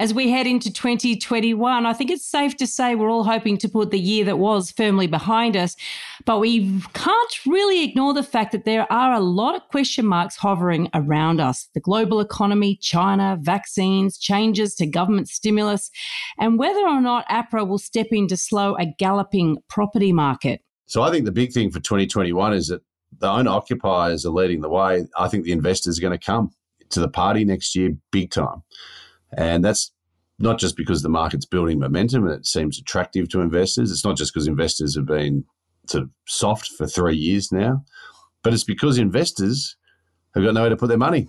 as we head into 2021, I think it's safe to say we're all hoping to put the year that was firmly behind us. But we can't really ignore the fact that there are a lot of question marks hovering around us the global economy, China, vaccines, changes to government stimulus, and whether or not APRA will step in to slow a galloping property market. So I think the big thing for 2021 is that the owner occupiers are leading the way. I think the investors are going to come to the party next year big time. And that's not just because the market's building momentum and it seems attractive to investors. It's not just because investors have been sort of soft for three years now, but it's because investors have got nowhere to put their money.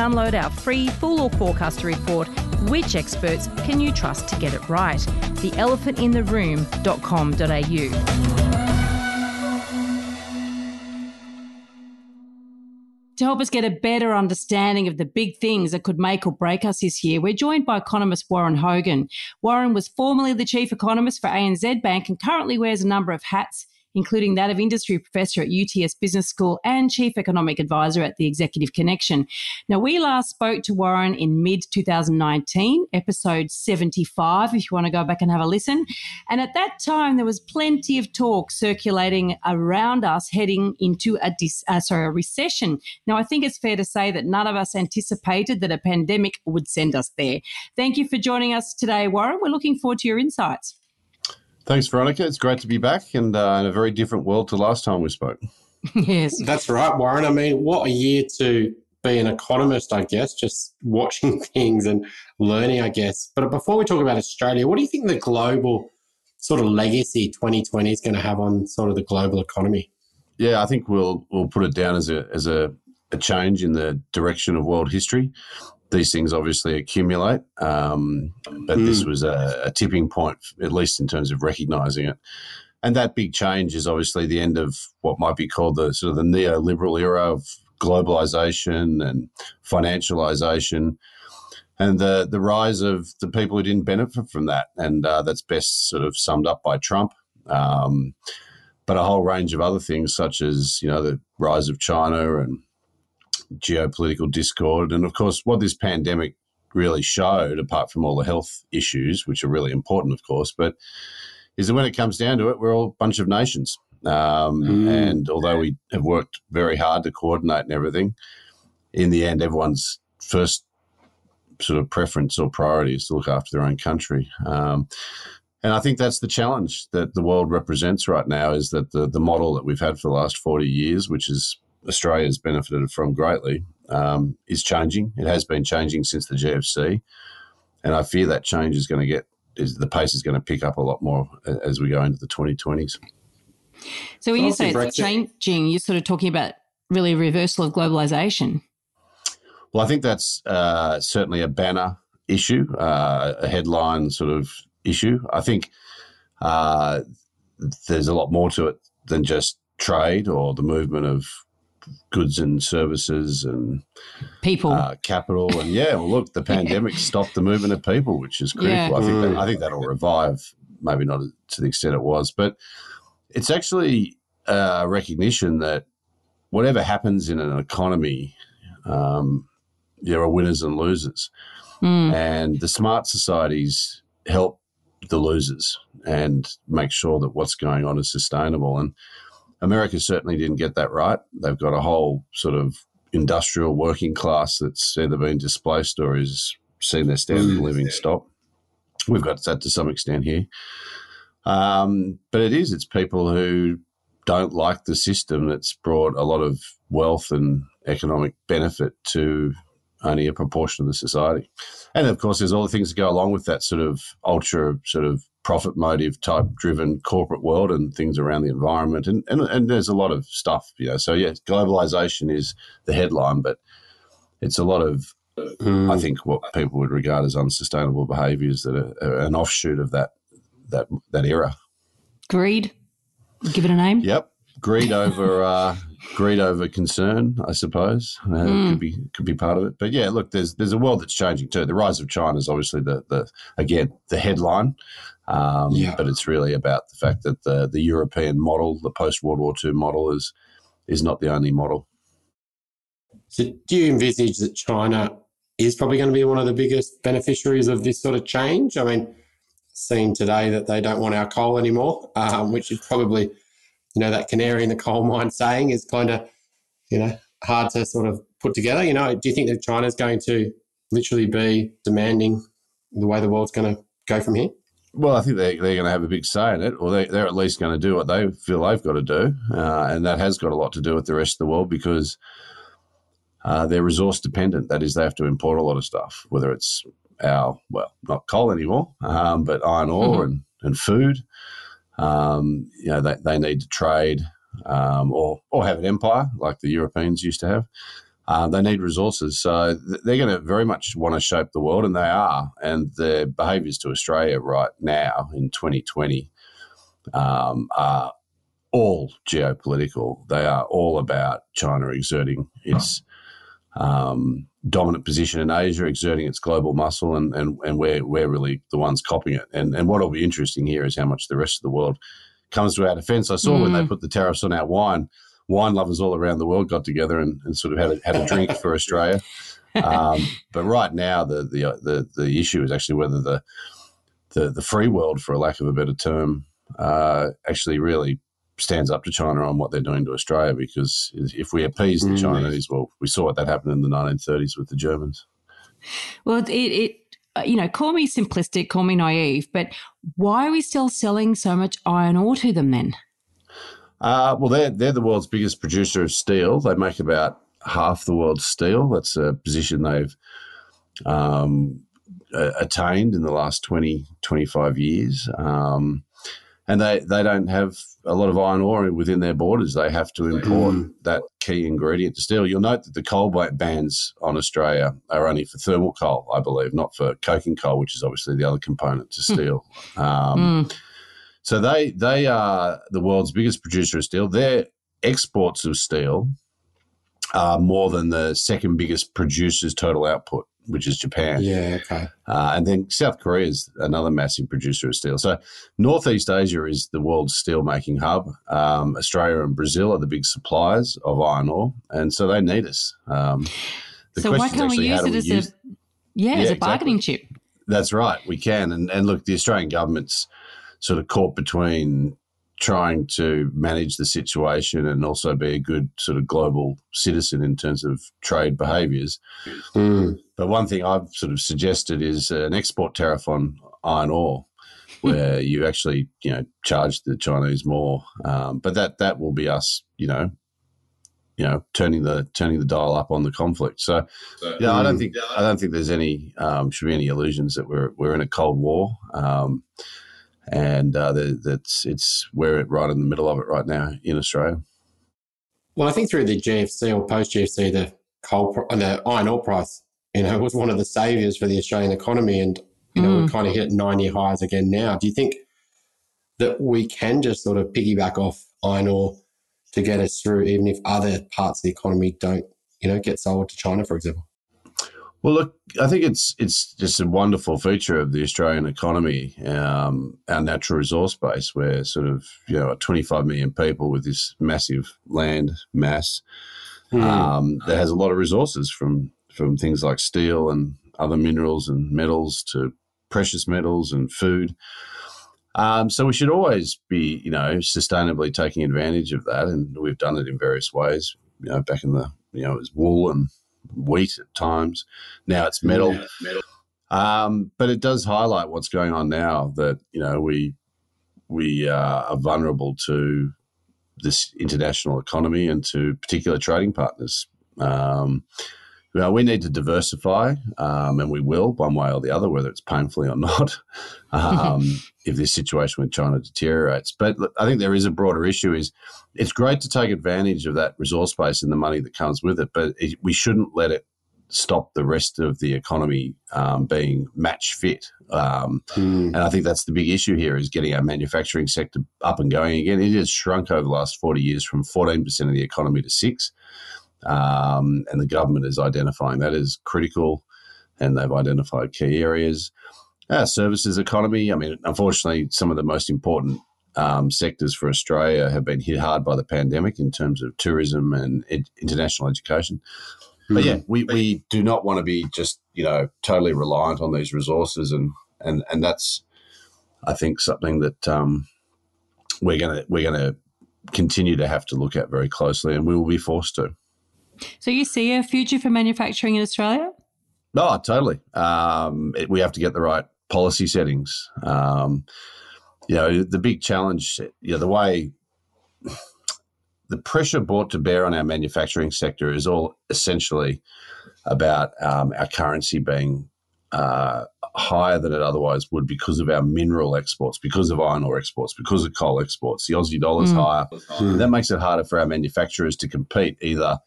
download our free full or forecaster report, Which Experts Can You Trust to Get It Right? The theelephantintheroom.com.au. To help us get a better understanding of the big things that could make or break us this year, we're joined by economist Warren Hogan. Warren was formerly the chief economist for ANZ Bank and currently wears a number of hats, including that of industry professor at UTS Business School and chief economic advisor at the Executive Connection. Now, we last spoke to Warren in mid 2019, episode 75, if you want to go back and have a listen. And at that time, there was plenty of talk circulating around us heading into a dis- uh, sorry a recession. Now, I think it's fair to say that none of us anticipated that a pandemic would send us there. Thank you for joining us today, Warren. We're looking forward to your insights. Thanks, Veronica. It's great to be back and uh, in a very different world to last time we spoke. yes. That's right, Warren. I mean, what a year to be an economist, I guess, just watching things and learning, I guess. But before we talk about Australia, what do you think the global sort of legacy 2020 is going to have on sort of the global economy? Yeah, I think we'll we'll put it down as a as a, a change in the direction of world history these things obviously accumulate, um, but mm. this was a, a, tipping point, at least in terms of recognizing it. And that big change is obviously the end of what might be called the sort of the neoliberal era of globalization and financialization, and the the rise of the people who didn't benefit from that. And uh, that's best sort of summed up by Trump. Um, but a whole range of other things, such as you know the rise of China and geopolitical discord. And of course, what this pandemic really showed, apart from all the health issues, which are really important, of course, but is that when it comes down to it, we're all a bunch of nations. Um, mm. And although we have worked very hard to coordinate and everything, in the end, everyone's first sort of preference or priority is to look after their own country. Um, and I think that's the challenge that the world represents right now is that the, the model that we've had for the last 40 years, which is Australia's benefited from greatly um, is changing. It has been changing since the GFC, and I fear that change is going to get is the pace is going to pick up a lot more as we go into the 2020s. So when you say it's changing, you're sort of talking about really a reversal of globalization. Well, I think that's uh, certainly a banner issue, uh, a headline sort of issue. I think uh, there's a lot more to it than just trade or the movement of goods and services and people, uh, capital, and yeah. Well, look, the pandemic stopped the movement of people, which is critical. Yeah. I think that, I think that'll revive, maybe not to the extent it was, but it's actually a recognition that whatever happens in an economy, um, there are winners and losers, mm. and the smart societies help the losers and make sure that what's going on is sustainable and America certainly didn't get that right. They've got a whole sort of industrial working class that's either been displaced or has seen their standard of mm. living stop. We've got that to some extent here. Um, but it is, it's people who don't like the system that's brought a lot of wealth and economic benefit to only a proportion of the society. And of course, there's all the things that go along with that sort of ultra sort of profit motive type driven corporate world and things around the environment. And, and, and there's a lot of stuff, you know. So, yeah, globalization is the headline, but it's a lot of mm. I think what people would regard as unsustainable behaviours that are, are an offshoot of that that that era. Greed. Give it a name. Yep. Greed over uh, greed over concern, I suppose, uh, mm. could be could be part of it. But yeah, look, there's there's a world that's changing too. The rise of China is obviously the the again the headline, um, yeah. but it's really about the fact that the the European model, the post World War II model, is is not the only model. So, do you envisage that China is probably going to be one of the biggest beneficiaries of this sort of change? I mean, seen today that they don't want our coal anymore, um, which is probably, you know, that canary in the coal mine saying is kind of, you know, hard to sort of put together. You know, do you think that China's going to literally be demanding the way the world's going to go from here? Well, I think they, they're going to have a big say in it, or they, they're at least going to do what they feel they've got to do. Uh, and that has got a lot to do with the rest of the world because uh, they're resource dependent. That is, they have to import a lot of stuff, whether it's our well, not coal anymore, um, but iron ore mm-hmm. and, and food. Um, you know, they, they need to trade um, or or have an empire like the Europeans used to have. Uh, they need resources, so they're going to very much want to shape the world, and they are. And their behaviours to Australia right now in 2020 um, are all geopolitical. They are all about China exerting its um, dominant position in Asia, exerting its global muscle, and, and, and we're, we're really the ones copying it. And, and what will be interesting here is how much the rest of the world comes to our defense. I saw mm. when they mm. put the tariffs on our wine, wine lovers all around the world got together and, and sort of had a, had a drink for Australia. Um, but right now, the, the, the, the issue is actually whether the, the, the free world, for a lack of a better term, uh, actually really stands up to China on what they're doing to Australia because if we appease the mm. Chinese, well, we saw what that happened in the 1930s with the Germans. Well, it, it you know, call me simplistic, call me naive, but why are we still selling so much iron ore to them then? Uh, well, they're, they're the world's biggest producer of steel. They make about half the world's steel. That's a position they've um, attained in the last 20, 25 years. Um, and they, they don't have a lot of iron ore within their borders. They have to import mm. that key ingredient to steel. You'll note that the coal bans on Australia are only for thermal coal, I believe, not for coking coal, which is obviously the other component to hmm. steel. um, mm. So they they are the world's biggest producer of steel. Their exports of steel are more than the second biggest producer's total output which is Japan. Yeah, okay. Uh, and then South Korea is another massive producer of steel. So Northeast Asia is the world's steel making hub. Um, Australia and Brazil are the big suppliers of iron ore, and so they need us. Um, so why can't we use it as use, a yeah, yeah, as a bargaining exactly. chip? That's right, we can. And and look, the Australian government's sort of caught between trying to manage the situation and also be a good sort of global citizen in terms of trade behaviours. Mm. But one thing I've sort of suggested is an export tariff on iron ore, where you actually you know charge the Chinese more. Um, but that that will be us, you know. You know, turning the turning the dial up on the conflict. So, yeah, I don't think I don't think there's any um, should be any illusions that we're we're in a cold war. Um, and uh, that's it's we're right in the middle of it right now in Australia. Well, I think through the GFC or post GFC, the coal, the iron ore price, you know, was one of the saviors for the Australian economy, and you know, mm. we're kind of hit nine year highs again now. Do you think that we can just sort of piggyback off iron ore to get us through, even if other parts of the economy don't, you know, get sold to China, for example? Well, look, I think it's it's just a wonderful feature of the Australian economy, um, our natural resource base. We're sort of you know 25 million people with this massive land mass mm. um, that has a lot of resources from from things like steel and other minerals and metals to precious metals and food. Um, so we should always be, you know, sustainably taking advantage of that, and we've done it in various ways. You know, back in the, you know, it was wool and wheat at times. Now it's metal. Yeah, metal. Um, but it does highlight what's going on now that you know we we uh, are vulnerable to this international economy and to particular trading partners. Um, well, we need to diversify, um, and we will one way or the other, whether it's painfully or not, um, if this situation with China deteriorates. But I think there is a broader issue: is it's great to take advantage of that resource base and the money that comes with it, but it, we shouldn't let it stop the rest of the economy um, being match fit. Um, mm. And I think that's the big issue here is getting our manufacturing sector up and going again. It has shrunk over the last 40 years from 14% of the economy to 6 um, And the government is identifying that as critical and they've identified key areas. Our services economy, I mean, unfortunately, some of the most important um, sectors for Australia have been hit hard by the pandemic in terms of tourism and ed- international education. But yeah, we, we do not want to be just, you know, totally reliant on these resources. And, and, and that's, I think, something that um, we're going to, we're going to continue to have to look at very closely and we will be forced to. So you see a future for manufacturing in Australia? Oh, totally. Um, it, we have to get the right policy settings. Um, you know, the big challenge, you know, the way the pressure brought to bear on our manufacturing sector is all essentially about um, our currency being uh, higher than it otherwise would because of our mineral exports, because of iron ore exports, because of coal exports. The Aussie dollar is mm. higher. Mm. That makes it harder for our manufacturers to compete either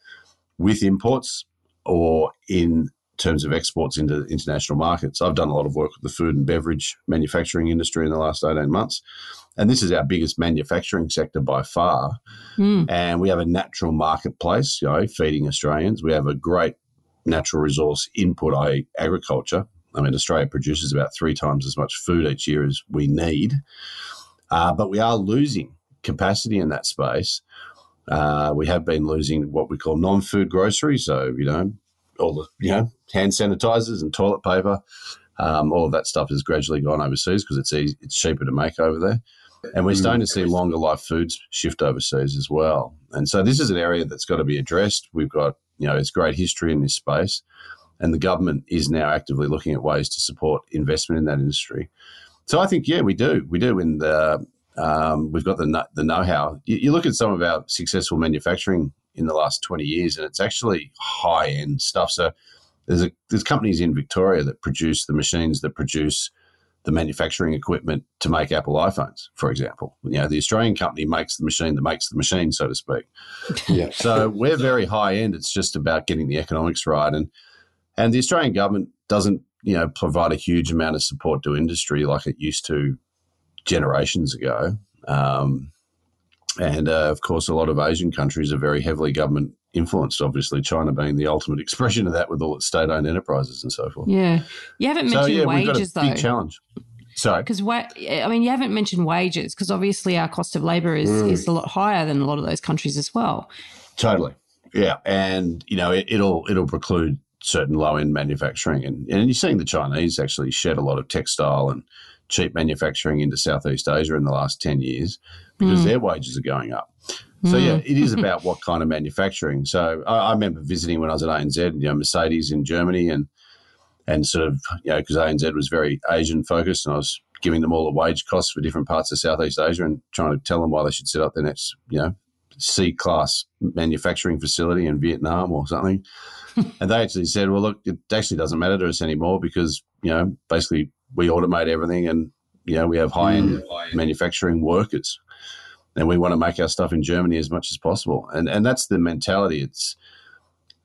with imports or in terms of exports into international markets. I've done a lot of work with the food and beverage manufacturing industry in the last 18 months. And this is our biggest manufacturing sector by far. Mm. And we have a natural marketplace, you know, feeding Australians. We have a great natural resource input, i.e., agriculture. I mean, Australia produces about three times as much food each year as we need. Uh, but we are losing capacity in that space. Uh, we have been losing what we call non-food groceries, so you know all the you know hand sanitizers and toilet paper. Um, all of that stuff has gradually gone overseas because it's easy, it's cheaper to make over there. And we're starting to see longer life foods shift overseas as well. And so this is an area that's got to be addressed. We've got, you know, it's great history in this space. And the government is now actively looking at ways to support investment in that industry. So I think, yeah, we do. We do. In the, um, we've got the, the know how. You, you look at some of our successful manufacturing in the last 20 years, and it's actually high end stuff. So there's a, there's companies in Victoria that produce the machines that produce the manufacturing equipment to make Apple iPhones, for example. You know, the Australian company makes the machine that makes the machine, so to speak. Yeah. so we're very high end. It's just about getting the economics right, and and the Australian government doesn't you know provide a huge amount of support to industry like it used to generations ago. Um, and uh, of course, a lot of Asian countries are very heavily government influenced, obviously, China being the ultimate expression of that with all its state owned enterprises and so forth. Yeah. You haven't mentioned so, yeah, wages, though. Big challenge. Sorry. Because, wa- I mean, you haven't mentioned wages because obviously our cost of labor is, mm. is a lot higher than a lot of those countries as well. Totally. Yeah. And, you know, it, it'll, it'll preclude certain low end manufacturing. And, and you're seeing the Chinese actually shed a lot of textile and cheap manufacturing into Southeast Asia in the last 10 years because mm. their wages are going up. So yeah, mm. it is about what kind of manufacturing. So I, I, remember visiting when I was at ANZ, you know, Mercedes in Germany, and and sort of you know because ANZ was very Asian focused, and I was giving them all the wage costs for different parts of Southeast Asia and trying to tell them why they should set up their next you know C class manufacturing facility in Vietnam or something. and they actually said, well, look, it actually doesn't matter to us anymore because you know basically we automate everything and you know we have high end mm. manufacturing workers and we want to make our stuff in Germany as much as possible. And and that's the mentality. It's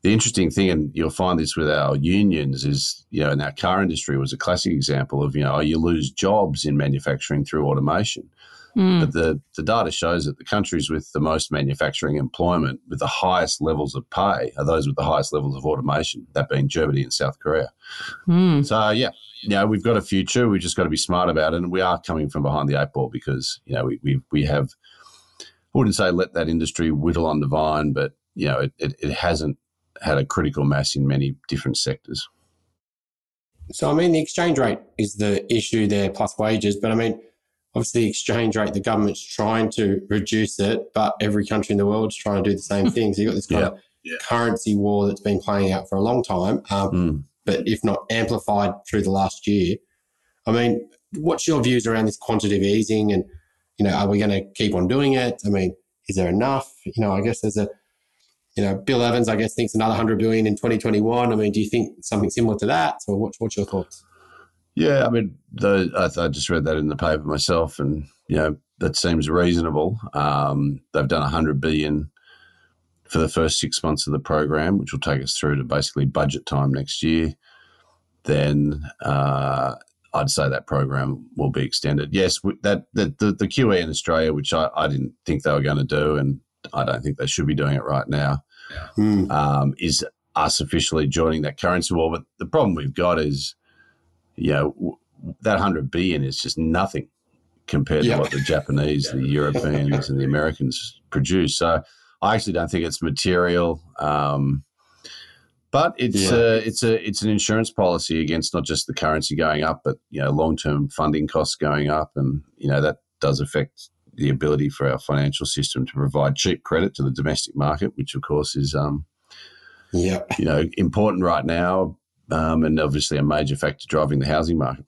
the interesting thing, and you'll find this with our unions, is you know, in our car industry was a classic example of you know, you lose jobs in manufacturing through automation. Mm. But the, the data shows that the countries with the most manufacturing employment, with the highest levels of pay, are those with the highest levels of automation, that being Germany and South Korea. Mm. So, yeah, you know, we've got a future. We've just got to be smart about it. And we are coming from behind the eight ball because, you know, we, we, we have – wouldn't say let that industry whittle on the vine, but you know, it, it, it hasn't had a critical mass in many different sectors. So, I mean, the exchange rate is the issue there, plus wages. But I mean, obviously, the exchange rate, the government's trying to reduce it, but every country in the world is trying to do the same thing. So, you've got this kind yeah, of yeah. currency war that's been playing out for a long time, um, mm. but if not amplified through the last year. I mean, what's your views around this quantitative easing and you know, are we going to keep on doing it? I mean, is there enough? You know, I guess there's a, you know, Bill Evans, I guess, thinks another 100 billion in 2021. I mean, do you think something similar to that? So what, what's your thoughts? Yeah, I mean, the, I, I, just read that in the paper myself, and you know that seems reasonable. Um, they've done 100 billion for the first six months of the program, which will take us through to basically budget time next year, then uh, I'd say that program will be extended. Yes, that, that the, the QE in Australia, which I, I didn't think they were going to do, and I don't think they should be doing it right now, Mm. um, is us officially joining that currency war. But the problem we've got is, you know, that 100 billion is just nothing compared Yeah. to what the Japanese, the Europeans, and the Americans produce. So I actually don't think it's material. Um, but it's Yeah. uh, it's a it's an insurance policy against not just the currency going up, but you know long term funding costs going up, and you know that does affect the ability for our financial system to provide cheap credit to the domestic market, which of course is um, Yeah. you know important right now, um, and obviously a major factor driving the housing market.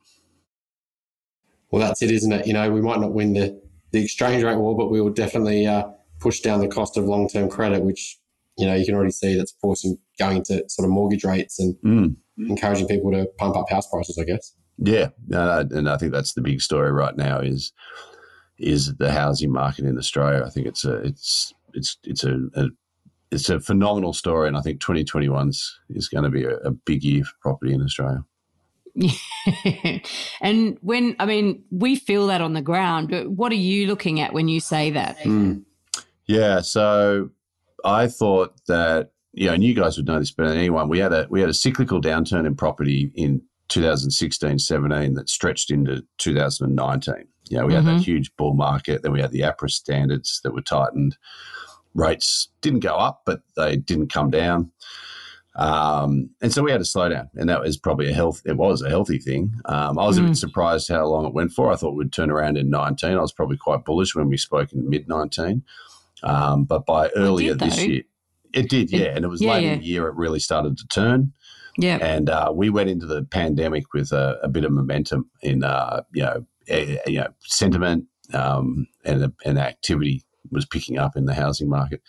Well, that's it, isn't it? You know, we might not win the, the exchange rate war, but we will definitely uh, push down the cost of long term credit, which, you know, you can already see that's forcing going to sort of mortgage rates and Mm. encouraging people to pump up house prices, I guess. Yeah, uh, and I think that's the big story right now is is the housing market in Australia. I think it's a it's it's it's a, a it's a phenomenal story, and I think 2021 is going to be a, a big year for property in Australia. Yeah. And when, I mean, we feel that on the ground. but What are you looking at when you say that? Mm. Yeah, so I thought that you know, and you guys would know this better than anyone. We had a we had a cyclical downturn in property in 2016, 17 that stretched into 2019. You know, we had that Mhm. huge bull market. Then we had the APRA standards that were tightened. Rates didn't go up, but they didn't come down. Um, and so we had a slowdown, and that was probably a health. It was a healthy thing. Um, I was a Mm. bit surprised how long it went for. I thought we'd turn around in 19. I was probably quite bullish when we spoke in mid 19. Um, but by earlier did, this year, it did, It- yeah. And it was yeah, late yeah. in the year it really started to turn. Yeah. And uh, we went into the pandemic with a, a bit of momentum in, uh, you know, eh, you know, sentiment um, and and activity was picking up in the housing market.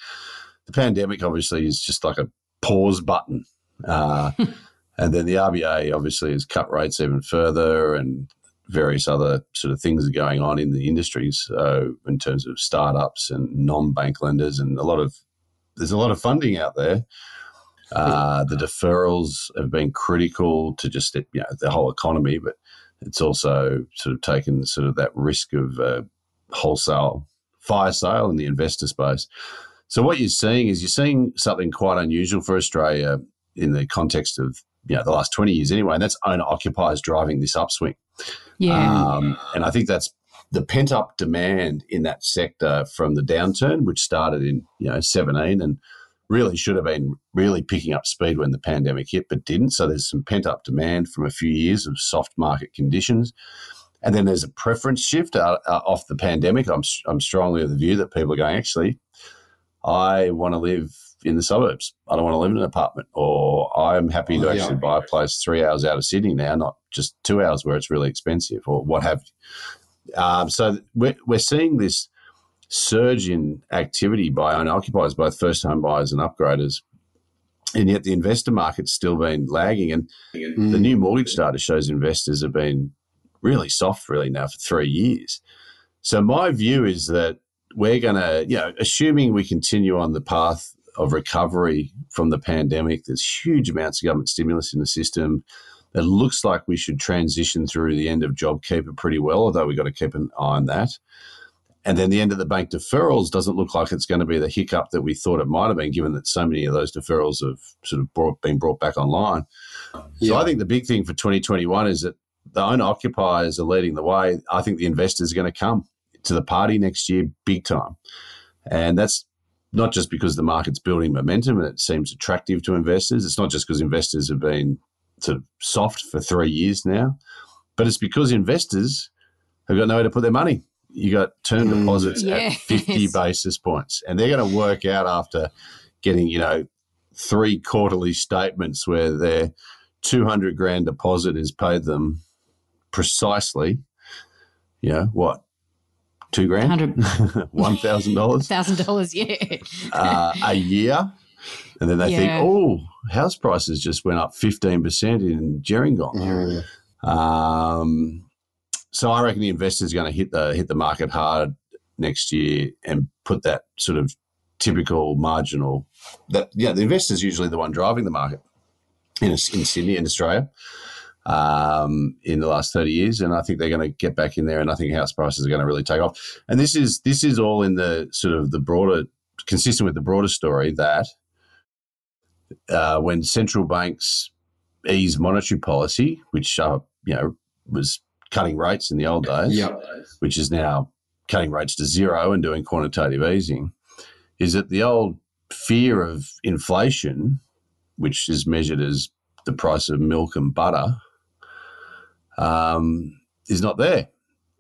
The pandemic obviously is just like a pause button, uh, and then the RBA obviously has cut rates even further, and various other sort of things are going on in the industry. So in terms of startups and non-bank lenders, and a lot of there's a lot of funding out there. Uh, the deferrals have been critical to just you know the whole economy, but it's also sort of taken sort of that risk of uh, wholesale fire sale in the investor space. So what you're seeing is you're seeing something quite unusual for Australia in the context of you know the last 20 years anyway, and that's owner occupiers driving this upswing. Yeah. Um, and I think that's the pent up demand in that sector from the downturn, which started in you know 17 and really should have been really picking up speed when the pandemic hit, but didn't. So there's some pent up demand from a few years of soft market conditions. And then there's a preference shift uh, uh, off the pandemic. I'm, I'm strongly of the view that people are going, actually, I want to live in the suburbs. I don't want to live in an apartment, or I'm happy to actually buy a place three hours out of Sydney now, not just two hours where it's really expensive, or what have you. Um, so we're, we're seeing this surge in activity by owner occupiers, both first home buyers and upgraders. And yet the investor market's still been lagging. And the Mm. new mortgage data shows investors have been really soft, really, now for three years. So my view is that we're going to, you know, assuming we continue on the path of recovery from the pandemic, there's huge amounts of government stimulus in the system. It looks like we should transition through the end of JobKeeper pretty well, although we've got to keep an eye on that. And then the end of the bank deferrals doesn't look like it's going to be the hiccup that we thought it might have been, given that so many of those deferrals have sort of brought, been brought back online. So I think the big thing for 2021 is that the owner occupiers are leading the way. I think the investors are going to come to the party next year big time. And that's not just because the market's building momentum and it seems attractive to investors. It's not just because investors have been sort of soft for three years now, but it's because investors have got nowhere to put their money. You got term Mm. deposits Yes. at 50 basis points, and they're going to work out after getting, you know, three quarterly statements where their 200 grand deposit is paid them precisely, you know, what, two grand? Hundred $1,000 thousand. Yeah. uh, a year. And then they think, oh, house prices just went up 15% in Gerringong. Mm. Um, so I reckon the investors are going to hit the hit the market hard next year and put that sort of typical marginal. That yeah, the investor's usually the one driving the market in in Sydney in Australia um, in the last 30 years. And I think they're going to get back in there. And I think house prices are going to really take off. And this is this is all in the sort of the broader, consistent with the broader story that uh, when central banks ease monetary policy, which uh, you know was cutting rates in the old days, Yep. which is now cutting rates to zero and doing quantitative easing, is that the old fear of inflation, which is measured as the price of milk and butter, um, is not there.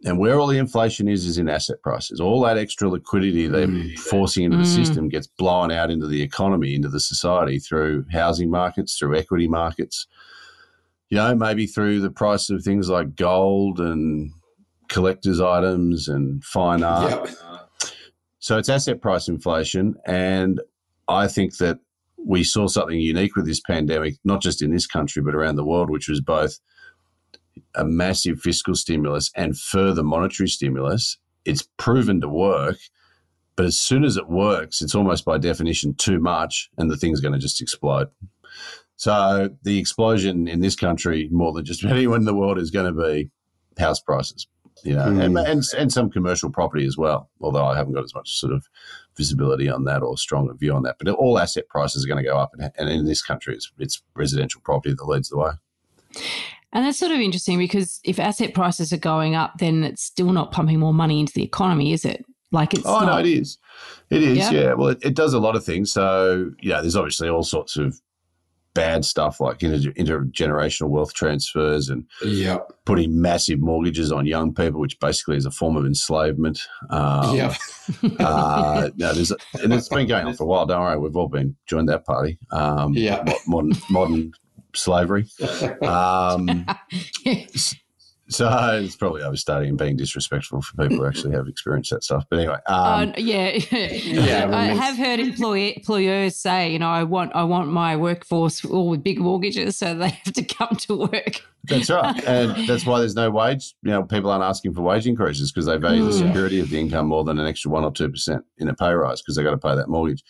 And where all the inflation is, is in asset prices. All that extra liquidity they're Mm. forcing into the Mm. system gets blown out into the economy, into the society through housing markets, through equity markets, you know, maybe through the price of things like gold and collector's items and fine art. Yep. So it's asset price inflation. And I think that we saw something unique with this pandemic, not just in this country, but around the world, which was both a massive fiscal stimulus and further monetary stimulus. It's proven to work. But as soon as it works, it's almost by definition too much, and the thing's going to just explode. So the explosion in this country, more than just anywhere in the world, is going to be house prices, you know, and, Mm. and and some commercial property as well. Although I haven't got as much sort of visibility on that or stronger view on that. But all asset prices are going to go up, and, and in this country, it's it's residential property that leads the way. And that's sort of interesting because if asset prices are going up, then it's still not pumping more money into the economy, is it? Like it's oh no, it is, it is, Yeah? yeah. Well, it, it does a lot of things. So yeah, there's obviously all sorts of bad stuff like inter- intergenerational wealth transfers and Yep. putting massive mortgages on young people, which basically is a form of enslavement. Um, Yep. uh, no, there's, and it's been going on for a while. Don't worry, we've all been joined that party. Um, Yeah. modern modern slavery. Um, so it's probably overstating and being disrespectful for people who actually have experienced that stuff. But anyway, um, Uh, yeah, Yeah, I I have heard employ- employers say, you know, I want I want my workforce all with big mortgages, so they have to come to work. That's right, and that's why there's no wage. You know, people aren't asking for wage increases because they value the Mm. security of the income more than an extra one or two percent in a pay rise because they got to pay that mortgage.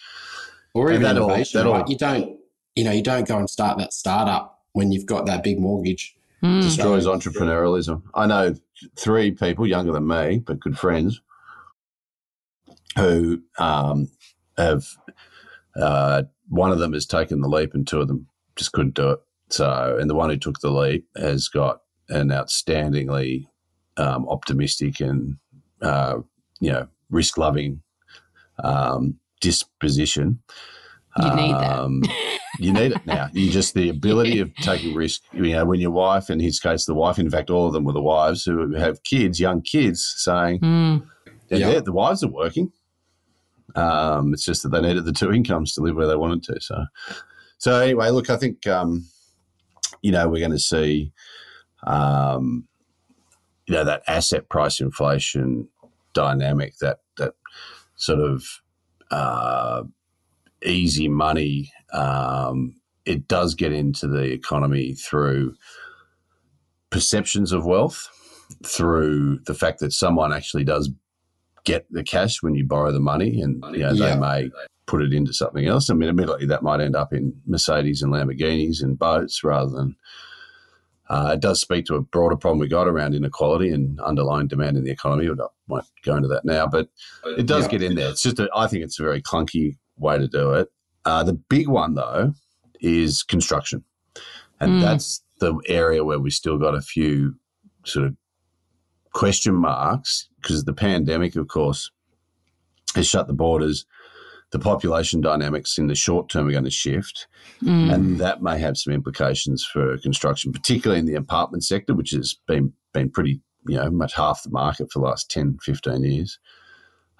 Or And even that'll- innovation, that'll- You don't, you know, you don't go and start that startup when you've got that big mortgage. Mm. Destroys entrepreneurialism. I know three people younger than me, but good friends, who um, have. Uh, one of them has taken the leap, and two of them just couldn't do it. So, and the one who took the leap has got an outstandingly um, optimistic and uh, you know risk loving um, disposition. You need that. You need it now. You just the ability of taking risk. You know, when your wife, in his case, the wife, in fact, all of them were the wives who have kids, young kids, saying, Mm. and Yeah. the wives are working. Um, it's just that they needed the two incomes to live where they wanted to. So, so anyway, look, I think um, you know we're going to see, um, you know, that asset price inflation dynamic, that that sort of uh, easy money. Um, it does get into the economy through perceptions of wealth, through the fact that someone actually does get the cash when you borrow the money, and you know, Yeah. they may put it into something else. I mean, admittedly, that might end up in Mercedes and Lamborghinis and boats rather than. Uh, it does speak to a broader problem we got around inequality and underlying demand in the economy. I won't go into that now, but it does Yeah. get in there. It's just, a, I think it's a very clunky way to do it. Uh, the big one, though, is construction. And Mm. that's the area where we still got a few sort of question marks because the pandemic, of course, has shut the borders. The population dynamics in the short term are going to shift, Mm. and that may have some implications for construction, particularly in the apartment sector, which has been been pretty, you know, much half the market for the last 10, 15 years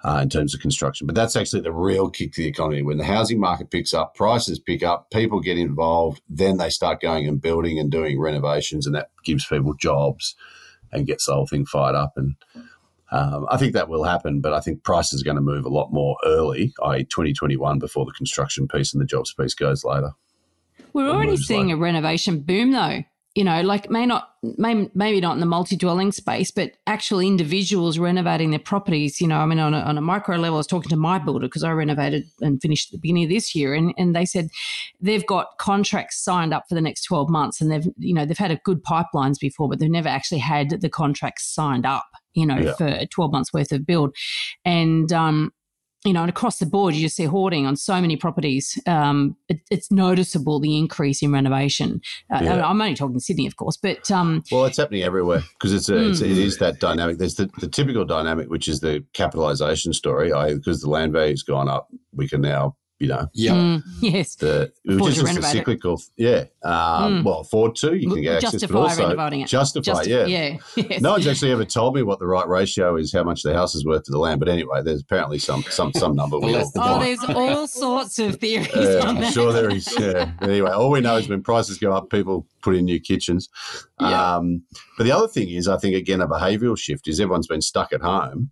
uh, in terms of construction. But that's actually the real kick to the economy. When the housing market picks up, prices pick up, people get involved, then they start going and building and doing renovations, and that gives people jobs and gets the whole thing fired up. And um, I think that will happen, but I think prices are going to move a lot more early, i.e., 2021, before the construction piece and the jobs piece goes later. We're already seeing like- a renovation boom, though. You know, like may not, may, maybe not in the multi-dwelling space, but actual individuals renovating their properties. You know, I mean, on a, on a micro level, I was talking to my builder because I renovated and finished at the beginning of this year, and and they said they've got contracts signed up for the next twelve months, and they've you know they've had a good pipelines before, but they've never actually had the contracts signed up. You know, Yeah. for twelve months worth of build, and um, you know, and across the board, you just see hoarding on so many properties. Um, it, it's noticeable the increase in renovation. Uh, Yeah. I'm only talking Sydney, of course, but um, Well, it's happening everywhere because it's, a, it's Mm. it is that dynamic. There's the, the typical dynamic, which is the capitalization story. I because the land value's gone up, we can now you know Yeah. mm, yes, the which Afford is to just a renovate it. cyclical. Yeah, um, Mm. well, afford to you can get access, justify but also renovating it. justify. Just- yeah. yeah, yes. No one's actually ever told me what the right ratio is, how much the house is worth to the land. But anyway, there's apparently some some some number. Well, we that's all- the Oh, there's all sorts of theories Yeah, on I'm that. sure there is. Yeah. Anyway, all we know is when prices go up, people put in new kitchens. Yeah. Um, but the other thing is, I think again, a behavioural shift is everyone's been stuck at home.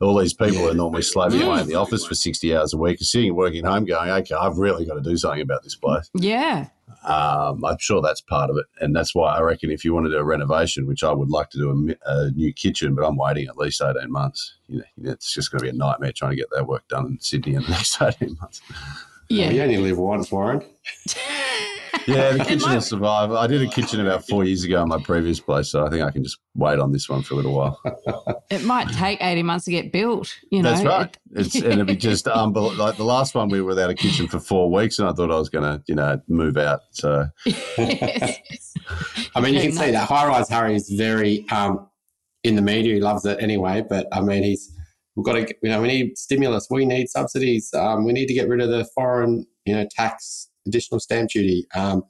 All these people Yeah. are normally slaving away in the office for sixty hours a week, are sitting working home, going, "Okay, I've really got to do something about this place." Yeah, Um, I'm sure that's part of it, and that's why I reckon if you want to do a renovation, which I would like to do a, a new kitchen, but I'm waiting at least eighteen months. You know, it's just going to be a nightmare trying to get that work done in Sydney in the next eighteen months. yeah. You only live once, Warren. Yeah, the kitchen might- will survive. I did a kitchen about four years ago in my previous place, so I think I can just wait on this one for a little while. It might take 18 months to get built. You know, That's right. It's and it'd be just unbelievable. Like the last one, we were without a kitchen for four weeks, and I thought I was going to, you know, move out. So yes. I mean, you can see that high rise Harry is very um, in the media. He loves it anyway. But I mean, he's we've got to you know we need stimulus. We need subsidies. Um, we need to get rid of the foreign you know tax additional stamp duty. Um,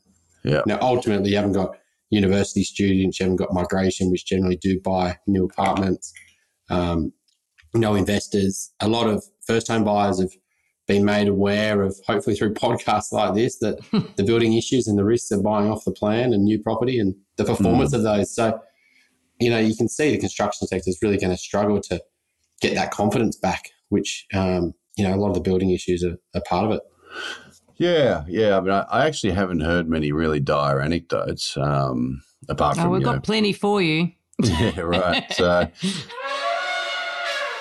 Yeah. Now, ultimately, you haven't got university students. You haven't got migration, which generally do buy new apartments. Um, no investors. A lot of first home buyers have been made aware of, hopefully through podcasts like this, that the building issues and the risks of buying off the plan and new property and the performance of those. So, you know, you can see the construction sector is really going to struggle to get that confidence back, which, um, you know, a lot of the building issues are, are part of it. Yeah, yeah. I mean, I, I actually haven't heard many really dire anecdotes, um, apart Oh, from we've got plenty for you. yeah, right. So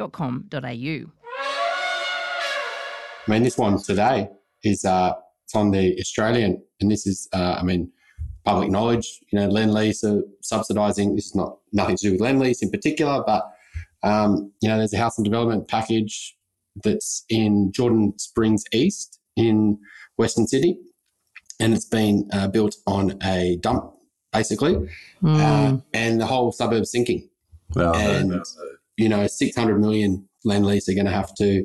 theelephantintheroom.com.au. I mean, this one today is uh, it's on the Australian, and this is, uh, I mean, public knowledge. You know, Lend Lease are subsidising. This is not nothing to do with Lend Lease in particular, but um, you know, there's a housing development package that's in Jordan Springs East in Western Sydney, and it's been uh, built on a dump, basically, Hmm. uh, and the whole suburb's sinking well, and you know, six hundred million Lend Lease are going to have to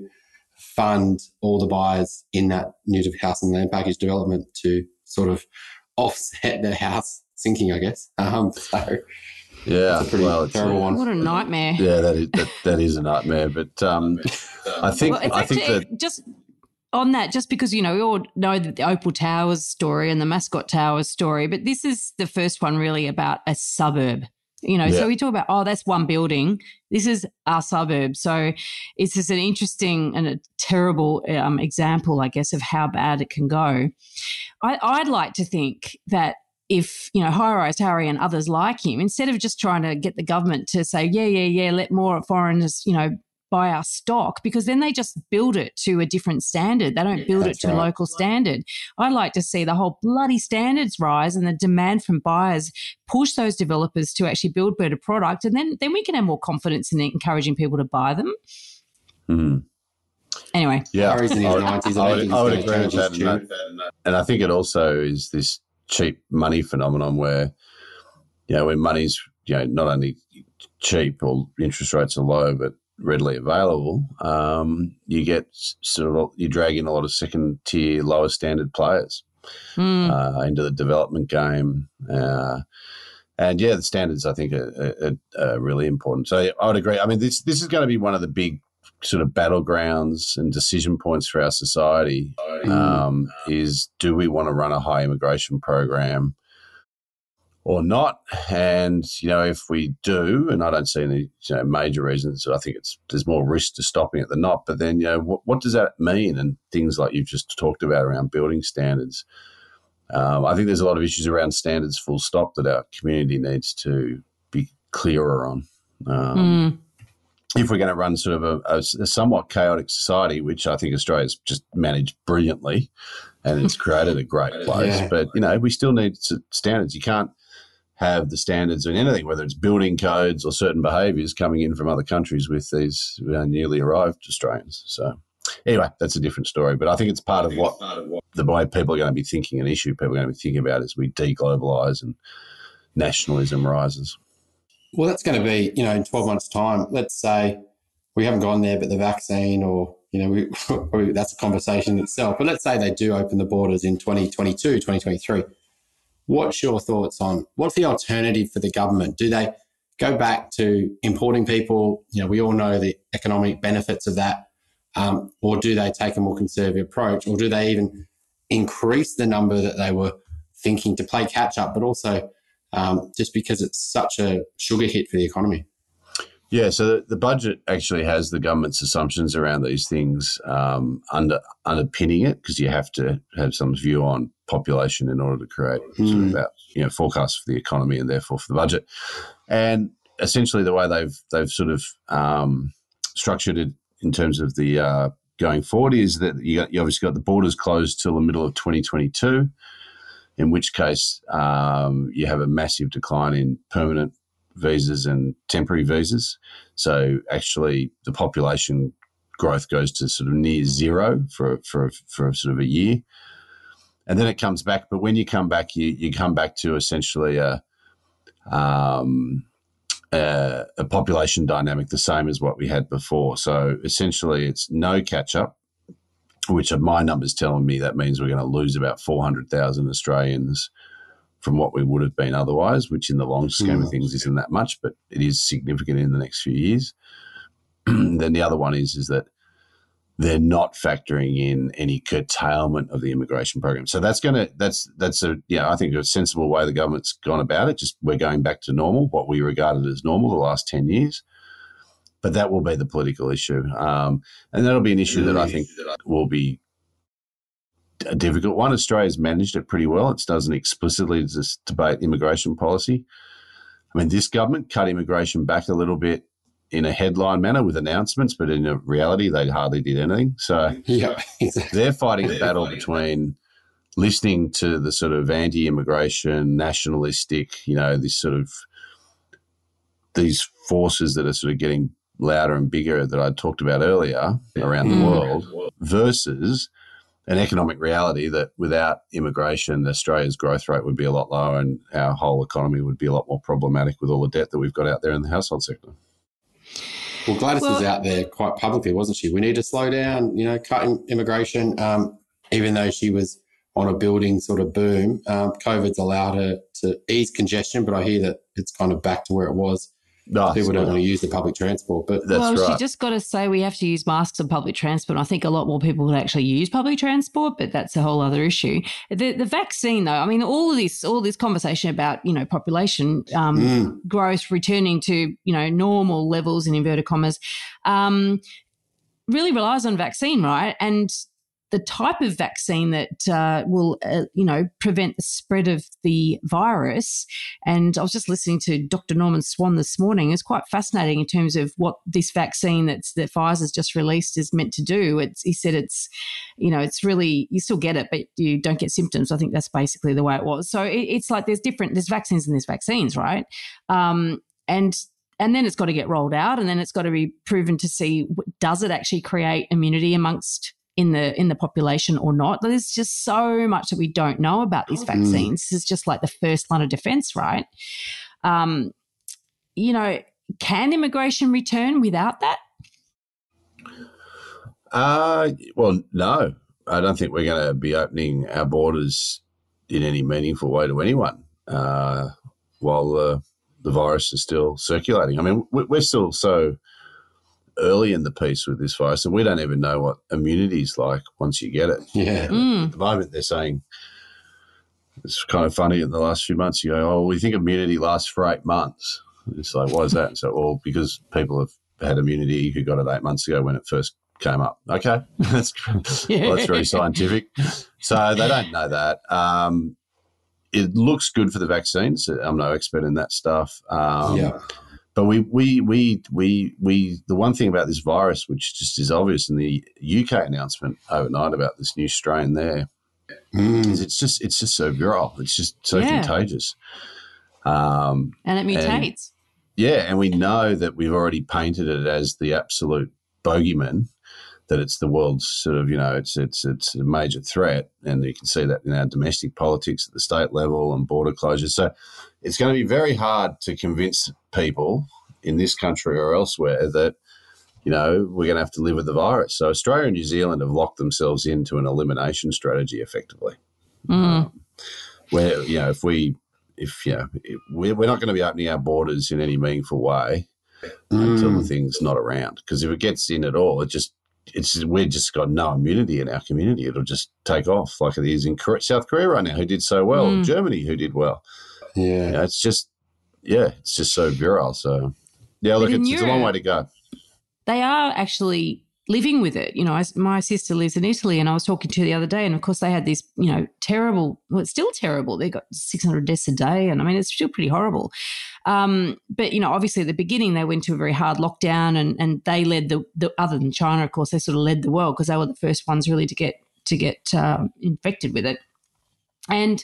fund all the buyers in that new house and land package development to sort of offset the house sinking, I guess. Um, so yeah, it's a pretty well, it's, terrible one. What a nightmare. yeah, that is that, that is a nightmare. But um, I think Well, it's I think actually- that just on that, just because you know we all know the Opal Towers story and the Mascot Towers story, but this is the first one really about a suburb. You know, Yeah. so we talk about oh, that's one building. This is our suburb, so it's just an interesting and a terrible um, example, I guess, of how bad it can go. I, I'd like to think that if you know high rise Harry and others like him, instead of just trying to get the government to say yeah, yeah, yeah, let more foreigners, you know, buy our stock because then they just build it to a different standard. They don't build it That's to a local standard. I'd like to see the whole bloody standards rise and the demand from buyers push those developers to actually build better product, and then then we can have more confidence in encouraging people to buy them. Mhm. Anyway, yeah, Harry's in his I would- 90s. I I would, I would agree with that. And, that- and I think it also is this cheap money phenomenon where, you know, when money's, you know, not only cheap or interest rates are low, but readily available, um, you get sort of, you drag in a lot of second tier, lower standard players Hmm. uh, into the development game. Uh, And yeah, the standards I think are, are, are really important. So I would agree. I mean, this this is going to be one of the big sort of battlegrounds and decision points for our society. Um, is do we want to run a high immigration program? Or not. And you know, if we do, and I don't see any you know, major reasons, I think it's there's more risk to stopping it than not. But then, you know, what, what does that mean? And things like you've just talked about around building standards. Um, I think there's a lot of issues around standards, full stop, that our community needs to be clearer on. Um, mm. If we're going to run sort of a, a, a, somewhat chaotic society, which I think Australia's just managed brilliantly, and it's created a great place, yeah. but you know we still need standards. You can't have the standards in anything, whether it's building codes or certain behaviours coming in from other countries with these uh, newly arrived Australians. So, anyway, that's a different story. But I think it's part of what, part of what the way people are going to be thinking an issue people are going to be thinking about as we deglobalise and nationalism rises. Well, that's going to be, you know, in 12 months' time, let's say we haven't gone there, but the vaccine or, you know, we, that's a conversation itself. But let's say they do open the borders in 2022, 2023 What's your thoughts on what's the alternative for the government? Do they go back to importing people? You know, we all know the economic benefits of that. Um, or do they take a more conservative approach? Or do they even increase the number that they were thinking to play catch up, but also um, just because it's such a sugar hit for the economy? Yeah, so the budget actually has the government's assumptions around these things um, under underpinning it because you have to have some view on population in order to create mm. sort of hmm. that you know forecasts for the economy and therefore for the budget. And essentially, the way they've they've sort of um, structured it in terms of the uh, going forward is that you, got, you obviously got the borders closed till the middle of 2022 in which case um, you have a massive decline in permanent visas and temporary visas. So actually, the population growth goes to sort of near zero for for for sort of a year, and then it comes back. But when you come back, you you come back to essentially a um, a, a population dynamic the same as what we had before. So essentially, it's no catch up. Which my numbers telling me that means we're going to lose about 400,000 Australians from what we would have been otherwise, which in the long scheme of hmm. things isn't that much, but it is significant in the next few years. then the other one is is that they're not factoring in any curtailment of the immigration program. So that's going to that's that's a yeah I think a sensible way the government's gone about it. Just we're going back to normal, what we regarded as normal the last ten years. But that will be the political issue, um, and that'll be an issue that I think will be a difficult one. Australia's managed it pretty well. It doesn't explicitly just debate immigration policy. I mean, this government cut immigration back a little bit in a headline manner with announcements, but in reality, they hardly did anything. So yeah, they're fighting a battle between listening to the sort of anti-immigration, nationalistic, you know, this sort of these forces that are sort of getting louder and bigger that I talked about earlier around mm. the world versus an economic reality that without immigration, Australia's growth rate would be a lot lower and our whole economy would be a lot more problematic with all the debt that we've got out there in the household sector. Well, Gladys well, was out there quite publicly, wasn't she? We need to slow down, you know, cut immigration, um, even though she was on a building sort of boom. Um, COVID's allowed her to ease congestion, but I hear that it's kind of back to where it was no, people don't want to use the public transport. But that's well, right. she just got to say we have to use masks on public transport. I think a lot more people would actually use public transport, but that's a whole other issue. The the vaccine, though, I mean, all of this, all this conversation about you know population um, mm. growth returning to you know normal levels in inverted commas, um, really relies on vaccine, right? And the type of vaccine that uh, will, uh, you know, prevent the spread of the virus. And I was just listening to Dr. Norman Swan this morning. It's quite fascinating in terms of what this vaccine that's that Pfizer's just released is meant to do. It's, he said it's, you know, it's really you still get it, but you don't get symptoms. I think that's basically the way it was. So it, it's like there's different there's vaccines and there's vaccines, right? Um, and and then it's got to get rolled out and then it's got to be proven to see does it actually create immunity amongst in the in the population or not. There's just so much that we don't know about these mm. vaccines. This is just like the first line of defense, right? Um, you know, can immigration return without that? Uh, well, no. I don't think we're going to be opening our borders in any meaningful way to anyone. Uh, while the the virus is still circulating. I mean, we're still so early in the piece with this virus, and we don't even know what immunity is like once you get it. Yeah. Mm. At the moment, they're saying it's kind of funny in the last few months. You go, oh, we think immunity lasts for eight months. It's like, why is that? So, well, because people have had immunity who got it eight months ago when it first came up. Okay, that's well, that's very scientific. So they don't know that. Um, it looks good for the vaccines. I'm no expert in that stuff. Um, yeah. But we, we, we, we, we, the one thing about this virus, which just is obvious in the UK announcement overnight about this new strain there, Mm. is it's just, it's just so virile. It's just so Yeah. contagious. Um, and it mutates. yeah, and we know that we've already painted it as the absolute bogeyman, that it's the world's sort of, you know, it's it's it's a major threat, and you can see that in our domestic politics at the state level and border closures. So it's going to be very hard to convince people in this country or elsewhere that you know we're going to have to live with the virus. So Australia and New Zealand have locked themselves into an elimination strategy effectively Mm. where you know if we if you know if we're, we're not going to be opening our borders in any meaningful way until the Mm. thing's not around because if it gets in at all it just it's we've just got no immunity in our community. It'll just take off. Like it is in Korea, south korea right now who did so well. Mm. germany who did well. Yeah. you know, it's just yeah it's just so virile. So yeah look in it's, it's a long way to go. they are actually living with it. You know, I, my sister lives in Italy, and I was talking to her the other day, and of course they had this, you know, terrible. Well, it's still terrible. They got 600 deaths a day, and I mean, it's still pretty horrible. Um, but you know, obviously at the beginning they went to a very hard lockdown, and and they led the, the other than China, of course, they sort of led the world because they were the first ones really to get to get um, infected with it. And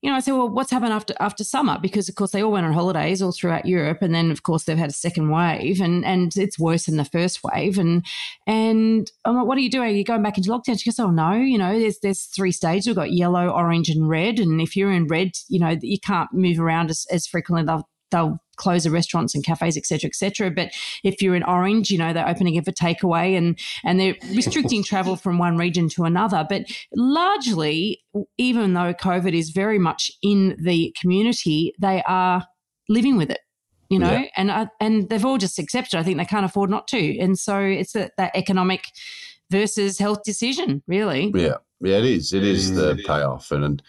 you know, I said, well, what's happened after after summer? Because of course they all went on holidays all throughout Europe, and then of course they've had a second wave, and and it's worse than the first wave. And and I'm like, what are you doing? Are you going back into lockdown? She goes, oh no, you know, there's there's three stages. We've got yellow, orange, and red. And if you're in red, you know, you can't move around as, as frequently. They'll they'll close the restaurants and cafes, etc., cetera, cetera. But if you're in orange, you know, they're opening it for takeaway and and they're restricting travel from one region to another. But largely, even though COVID is very much in the community, they are living with it. You know, Yeah. and uh, and they've all just accepted. I think they can't afford not to, and so it's a, that economic versus health decision, really. Yeah, yeah, it is. It is the Mm. payoff, and, and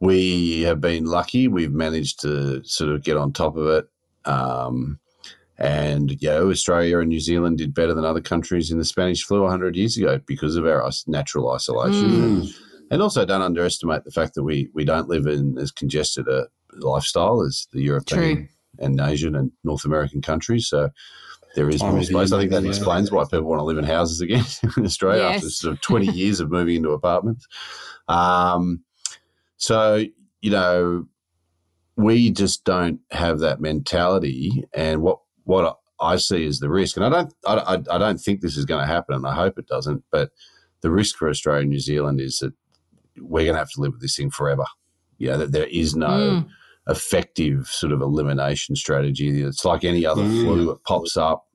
we have been lucky. We've managed to sort of get on top of it. Um, and yeah, Australia and New Zealand did better than other countries in the Spanish flu 100 years ago because of our natural isolation. Mm. And, and also, don't underestimate the fact that we, we don't live in as congested a lifestyle as the European True. and Asian and North American countries. So there is more space. I think that explains why people want to live in houses again in Australia after sort of 20 years of moving into apartments. Um, so, you know, we just don't have that mentality. And what, what I see as the risk, and I don't, I, I, I don't think this is going to happen, and I hope it doesn't, but the risk for Australia and New Zealand is that we're going to have to live with this thing forever. Yeah, that there is no Mm. effective sort of elimination strategy. It's like any other Mm. flu; it pops up,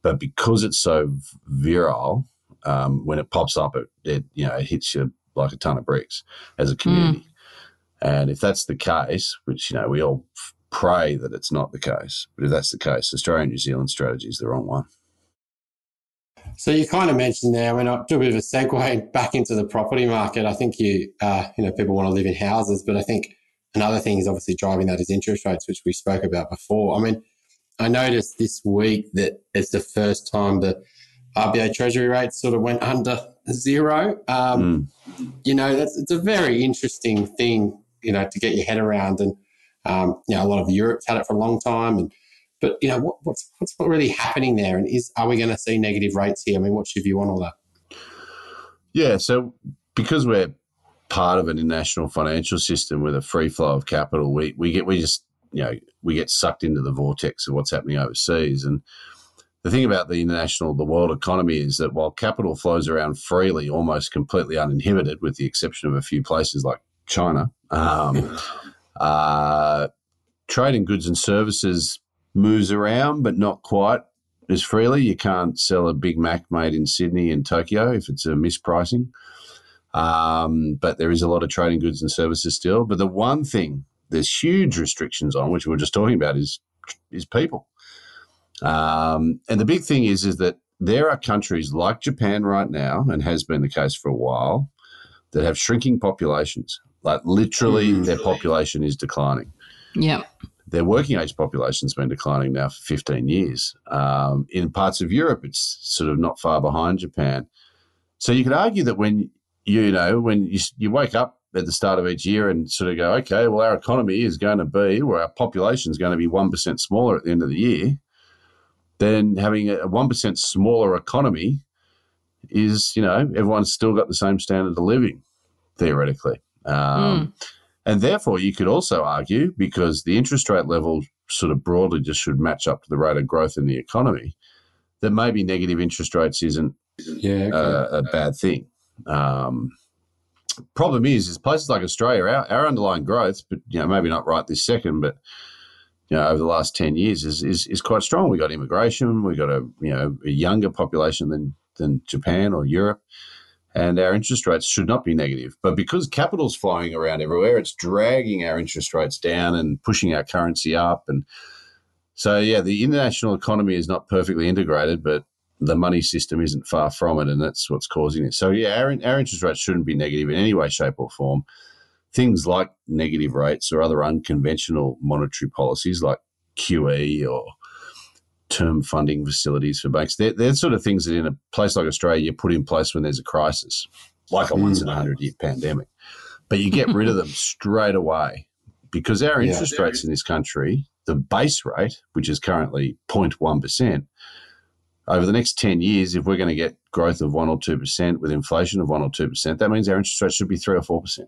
but because it's so virile, um, when it pops up, it, it you know it hits you like a ton of bricks as a community. And if that's the case, which you know we all pray that it's not the case, but if that's the case, Australia and New Zealand strategy is the wrong one. So you kind of mentioned there, I mean, I'll do a bit of a segue back into the property market. I think you, uh, you know, people want to live in houses, but I think another thing is obviously driving that is interest rates, which we spoke about before. I mean, I noticed this week that it's the first time the RBA Treasury rates sort of went under zero. Um, Mm. You know, that's it's a very interesting thing, you know, to get your head around. And um, you know, a lot of Europe's had it for a long time, and but you know, what, what's what's really happening there, and is are we going to see negative rates here? I mean, what's your view on all that? Yeah, so because we're part of an international financial system with a free flow of capital, we, we get we just you know we get sucked into the vortex of what's happening overseas. And the thing about the international, the world economy is that while capital flows around freely, almost completely uninhibited, with the exception of a few places like China, um, uh, trade in goods and services moves around, but not quite as freely. You can't sell a Big Mac made in Sydney and Tokyo if it's a mispricing. Um, but there is a lot of trading goods and services still. But the one thing there's huge restrictions on, which we were just talking about, is is people. Um, and the big thing is is that there are countries like Japan right now, and has been the case for a while, that have shrinking populations. Like literally, mm. their population is declining. Yeah. Their working age population has been declining now for 15 years. Um, in parts of Europe, it's sort of not far behind Japan. So you could argue that when you know when you, you wake up at the start of each year and sort of go, okay, well, our economy is going to be, or our population is going to be 1% smaller at the end of the year, then having a 1% smaller economy is, you know, everyone's still got the same standard of living, theoretically. Um, mm. And therefore, you could also argue, because the interest rate level sort of broadly just should match up to the rate of growth in the economy, that maybe negative interest rates isn't yeah, okay. a, a bad thing. Um, problem is, is places like Australia, our, our underlying growth, but you know, maybe not right this second, but you know, over the last ten years is is, is quite strong. We got immigration, we got a you know a younger population than than Japan or Europe, and our interest rates should not be negative. But because capital's flowing around everywhere, it's dragging our interest rates down and pushing our currency up. And so, yeah, the international economy is not perfectly integrated, but the money system isn't far from it, and that's what's causing it. So, yeah, our, our interest rates shouldn't be negative in any way, shape, or form. Things like negative rates or other unconventional monetary policies like QE or term funding facilities for banks, they're, they're sort of things that in a place like Australia you put in place when there's a crisis, like a hmm. once in a hundred year pandemic. But you get rid of them straight away because our interest yeah, rates in this country, the base rate, which is currently 0.1%, over the next 10 years, if we're going to get growth of 1 or 2% with inflation of 1 or 2%, that means our interest rate should be 3 or 4%.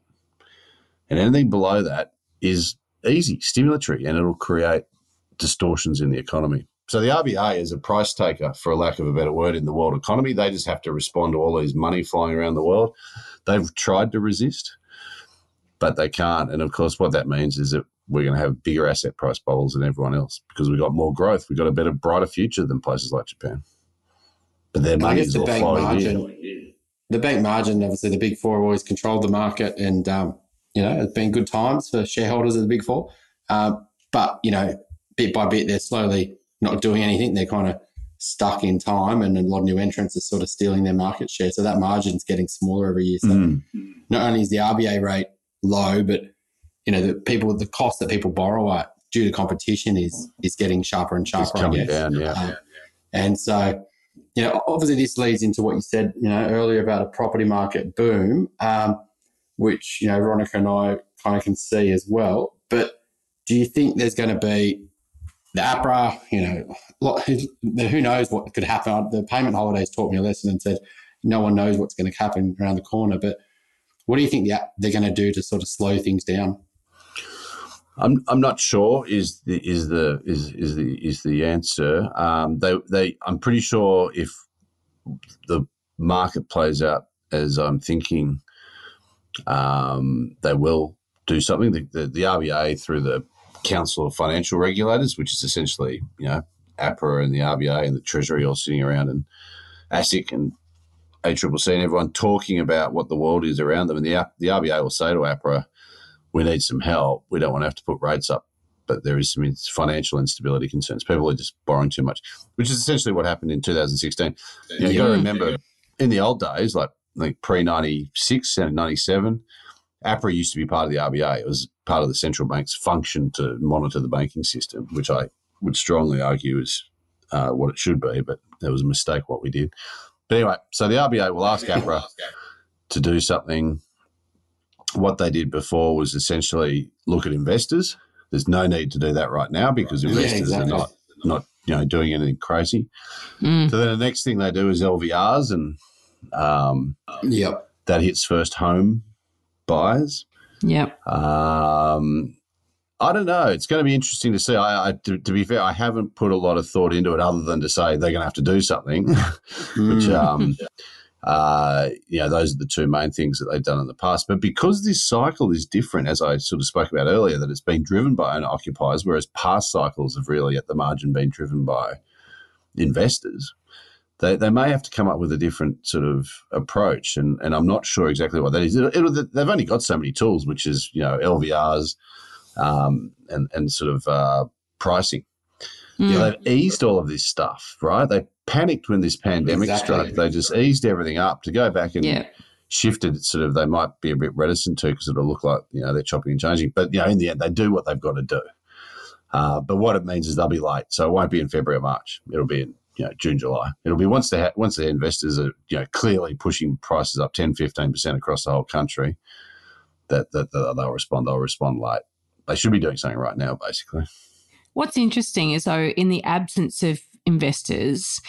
And anything below that is easy, stimulatory, and it'll create distortions in the economy. So the RBA is a price taker, for a lack of a better word, in the world economy. They just have to respond to all these money flying around the world. They've tried to resist, but they can't. And of course, what that means is that we're going to have bigger asset price bubbles than everyone else because we've got more growth. We've got a better, brighter future than places like Japan. But their money is the all bank margin, in. The bank margin, obviously, the big four have always controlled the market, and um, you know it's been good times for shareholders of the big four. Um, but you know, bit by bit, they're slowly not doing anything. They're kind of stuck in time, and a lot of new entrants are sort of stealing their market share. So that margin's getting smaller every year. So mm. not only is the RBA rate low, but you know, the people, the cost that people borrow at due to competition is is getting sharper and sharper. It's coming down, yeah. Um, and so, you know, obviously this leads into what you said, you know, earlier about a property market boom, um, which you know Veronica and I kind of can see as well. But do you think there's going to be the APRA? You know, who knows what could happen? The payment holidays taught me a lesson and said no one knows what's going to happen around the corner. But what do you think they're going to do to sort of slow things down? I'm I'm not sure is the is the is is the is the answer. Um, they they I'm pretty sure if the market plays out as I'm thinking, um, they will do something. The, the, the RBA through the Council of Financial Regulators, which is essentially you know APRA and the RBA and the Treasury all sitting around and ASIC and ACCC and everyone talking about what the world is around them, and the the RBA will say to APRA we need some help. We don't want to have to put rates up, but there is some financial instability concerns. People are just borrowing too much, which is essentially what happened in 2016. You, know, you got to remember, in the old days, like like pre 96 and 97, APRA used to be part of the RBA. It was part of the central bank's function to monitor the banking system, which I would strongly argue is uh, what it should be, but it was a mistake what we did. But anyway, so the RBA will ask APRA to do something what they did before was essentially look at investors. There's no need to do that right now because investors yeah, exactly. are not not you know doing anything crazy. Mm. So then the next thing they do is LVRs, and um, yep, that hits first home buyers. Yep. Um, I don't know. It's going to be interesting to see. I, I to, to, be fair, I haven't put a lot of thought into it other than to say they're going to have to do something, which um, uh, you know, those are the two main things that they've done in the past. But because this cycle is different, as I sort of spoke about earlier, that it's been driven by owner occupiers, whereas past cycles have really at the margin been driven by investors. They, they may have to come up with a different sort of approach, and, and I'm not sure exactly what that is. It, it, they've only got so many tools, which is you know LVRs, um, and and sort of uh, pricing. Mm. You know, they've eased all of this stuff, right? They panicked when this pandemic exactly. struck. They just eased everything up to go back and yeah. shifted. Sort of, they might be a bit reticent to because it'll look like you know they're chopping and changing. But you know, in the end, they do what they've got to do. Uh, but what it means is they'll be late, so it won't be in February or March. It'll be in you know June, July. It'll be once they ha- once the investors are you know clearly pushing prices up 10, 15 percent across the whole country. That, that, that they'll respond. They'll respond late. They should be doing something right now, basically. What's interesting is though, in the absence of investors,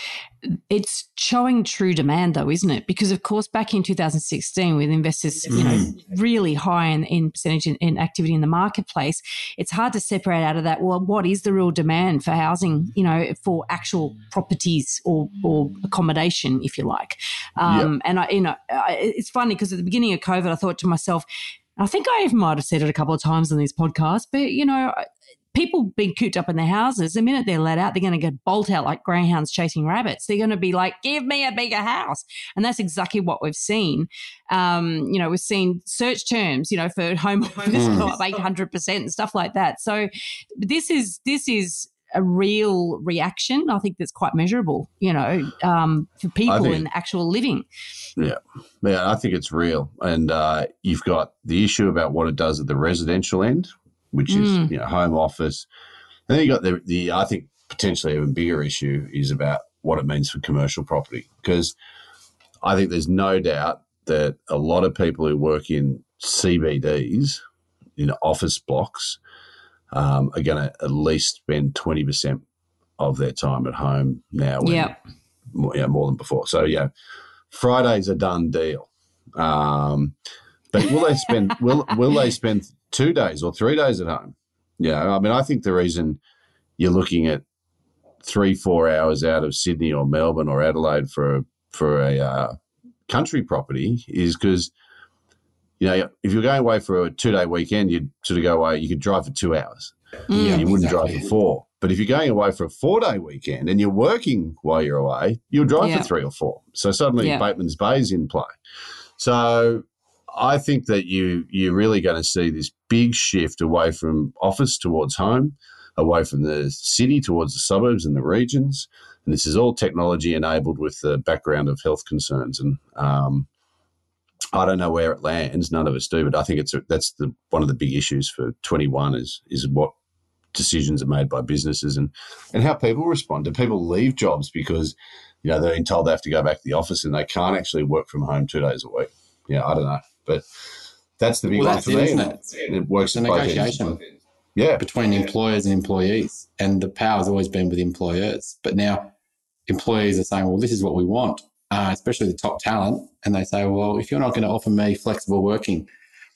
it's showing true demand though, isn't it? Because of course, back in 2016, with investors, you know, mm. really high in, in percentage in, in, activity in the marketplace, it's hard to separate out of that. Well, what is the real demand for housing? You know, for actual properties or or accommodation, if you like. Um, yep. And I, you know, it's funny because at the beginning of COVID, I thought to myself. I think I might have said it a couple of times on this podcast, but you know, people being cooped up in their houses, the minute they're let out, they're going to get bolt out like greyhounds chasing rabbits. They're going to be like, give me a bigger house. And that's exactly what we've seen. Um, you know, we've seen search terms, you know, for home go up 800% and stuff like that. So this is, this is, a real reaction. I think that's quite measurable, you know, um, for people think, in actual living. Yeah, yeah, I think it's real, and uh, you've got the issue about what it does at the residential end, which mm. is you know home office. And then you got the the I think potentially even bigger issue is about what it means for commercial property because I think there's no doubt that a lot of people who work in CBDs in office blocks um, are going to at least spend twenty percent of their time at home now. Yeah, more, yeah, more than before. So yeah, Friday's a done deal. Um, but will they spend? will will they spend two days or three days at home. Yeah, I mean, I think the reason you're looking at three, four hours out of Sydney or Melbourne or Adelaide for for a uh, country property is because you know if you're going away for a two day weekend, you'd sort of go away. You could drive for two hours. Mm, yeah, you wouldn't exactly. drive for four. But if you're going away for a four day weekend and you're working while you're away, you'll drive yeah. for three or four. So suddenly yeah. Bateman's Bay is in play. So I think that you you're really going to see this big shift away from office towards home, away from the city towards the suburbs and the regions. And this is all technology enabled with the background of health concerns. And um, I don't know where it lands. None of us do, but I think it's a, that's the one of the big issues for 21 is is what decisions are made by businesses and and how people respond. Do people leave jobs because you know they're being told they have to go back to the office and they can't actually work from home two days a week? Yeah, I don't know. But that's the big well, one for me. It, it works a negotiation. Yeah. Between employers and employees. And the power's always been with employers. But now employees are saying, well, this is what we want, uh, especially the top talent. And they say, well, if you're not going to offer me flexible working,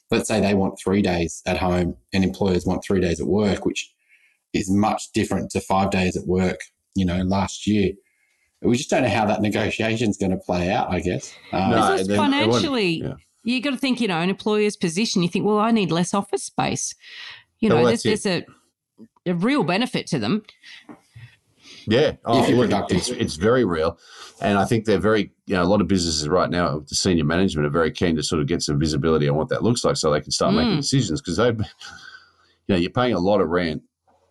let's say they want three days at home and employers want three days at work, which is much different to five days at work, you know, last year. We just don't know how that negotiation is going to play out, I guess. Um, no, financially, yeah you got to think, you know, an employer's position. You think, well, I need less office space. You know, well, there's, there's a, a real benefit to them. Yeah, oh, look, it's, it's very real, and I think they're very. You know, a lot of businesses right now, the senior management are very keen to sort of get some visibility on what that looks like, so they can start mm. making decisions because they've, you know, you're paying a lot of rent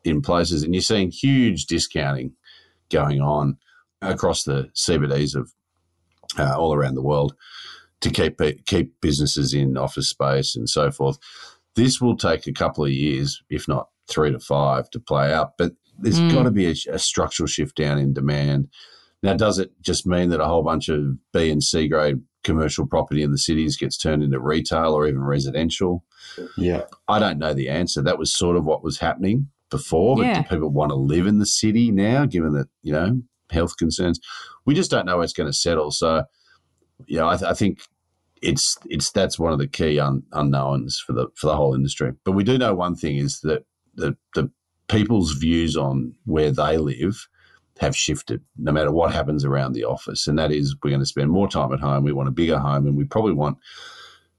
in places, and you're seeing huge discounting going on across the CBDs of uh, all around the world to keep keep businesses in office space and so forth. This will take a couple of years, if not three to five, to play out. But there's mm. got to be a, a, structural shift down in demand. Now, does it just mean that a whole bunch of B and C grade commercial property in the cities gets turned into retail or even residential? Yeah, I don't know the answer. That was sort of what was happening before, but yeah. do people want to live in the city now, given that you know health concerns? We just don't know where it's going to settle. So yeah, I, th- I, think it's it's that's one of the key un- unknowns for the for the whole industry. But we do know one thing is that the the people's views on where they live have shifted no matter what happens around the office and that is we're going to spend more time at home we want a bigger home and we probably want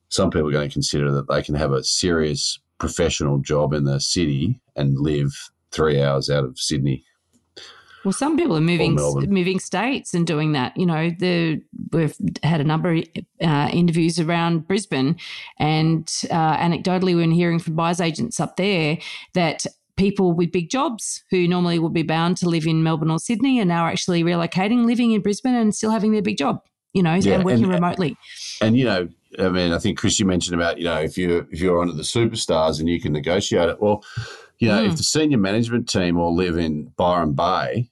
some people are going to consider that they can have a serious professional job in the city and live three hours out of sydney Well, some people are moving moving states and doing that. You know, the we've had a number of uh, interviews around Brisbane, and uh, anecdotally, we're hearing from buyers agents up there that people with big jobs who normally would be bound to live in Melbourne or Sydney are now actually relocating, living in Brisbane, and still having their big job. You know, yeah, and working and, remotely. And you know, I mean, I think Chris, you mentioned about you know if you if you're under the superstars and you can negotiate it. Well, you know, mm. if the senior management team all live in Byron Bay,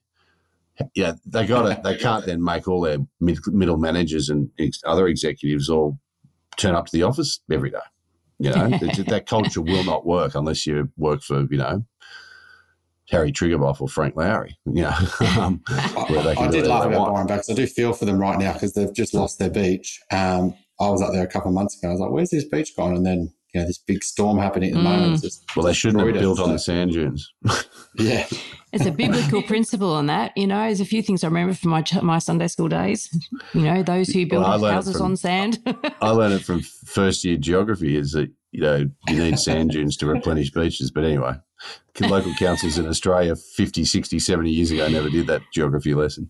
yeah, they got it. They can't then make all their mid, middle managers and ex- other executives all turn up to the office every day. You know, that culture will not work unless you work for you know Harry Triguboff or Frank Lowy, You know, um, I, I did laugh about Byron Bay I do feel for them right now because they've just lost their beach. Um, I was up there a couple of months ago. I was like, "Where's this beach gone?" And then you know this big storm happening at the mm. moment. well, they shouldn't have built on the sand dunes. yeah, it's a biblical principle on that. You know, there's a few things I remember from my my Sunday school days. You know, those who build well, houses from, on sand. I learned it from first year geography. Is that you know you need sand dunes to replenish beaches. But anyway, local councils in Australia 50, 60, 70 years ago never did that geography lesson.